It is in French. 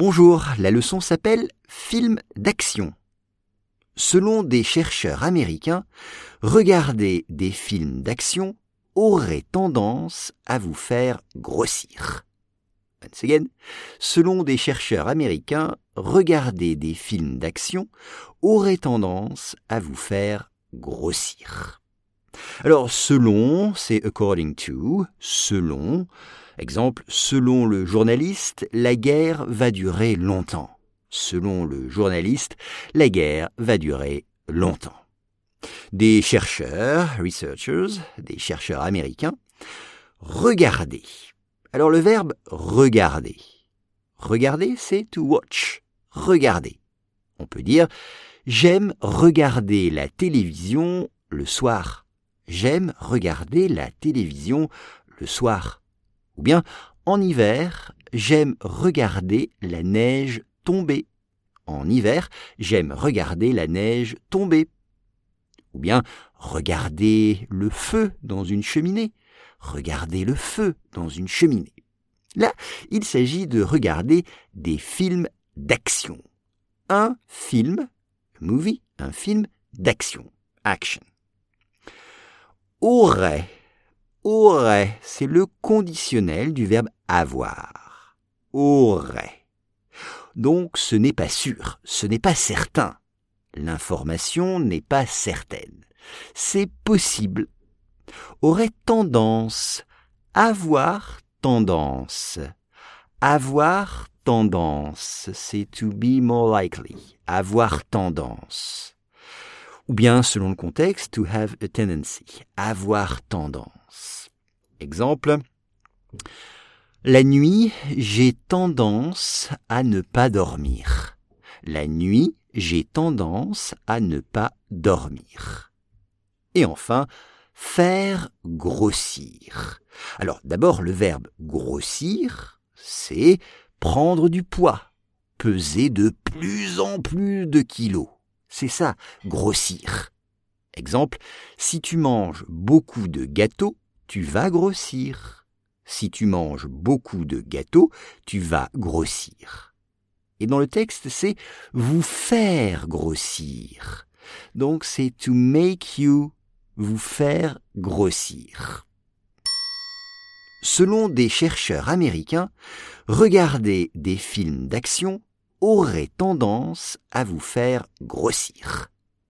Bonjour, la leçon s'appelle Film d'action. Selon des chercheurs américains, regarder des films d'action aurait tendance à vous faire grossir. Once again, selon des chercheurs américains, regarder des films d'action aurait tendance à vous faire grossir. Alors, selon, c'est according to, selon, exemple, selon le journaliste, la guerre va durer longtemps. Selon le journaliste, la guerre va durer longtemps. Des chercheurs, researchers, des chercheurs américains, regarder. Alors le verbe regarder. Regarder, c'est to watch. Regarder. On peut dire j'aime regarder la télévision le soir. J'aime regarder la télévision le soir. Ou bien en hiver, j'aime regarder la neige tomber. En hiver, j'aime regarder la neige tomber. Ou bien regarder le feu dans une cheminée. Regarder le feu dans une cheminée. Là, il s'agit de regarder des films d'action. Un film, movie, un film d'action, action. Aurait, aurait, c'est le conditionnel du verbe avoir. Aurait. Donc ce n'est pas sûr, ce n'est pas certain. L'information n'est pas certaine. C'est possible. Aurait tendance, avoir tendance. Avoir tendance, c'est to be more likely. Avoir tendance. Ou bien, selon le contexte, to have a tendency. Avoir tendance. Exemple. La nuit, j'ai tendance à ne pas dormir. La nuit, j'ai tendance à ne pas dormir. Et enfin, faire grossir. Alors d'abord, le verbe grossir, c'est prendre du poids, peser de plus en plus de kilos. C'est ça, grossir. Exemple, si tu manges beaucoup de gâteaux, tu vas grossir. Si tu manges beaucoup de gâteaux, tu vas grossir. Et dans le texte, c'est vous faire grossir. Donc c'est to make you, vous faire grossir. Selon des chercheurs américains, regarder des films d'action aurait tendance à vous faire grossir.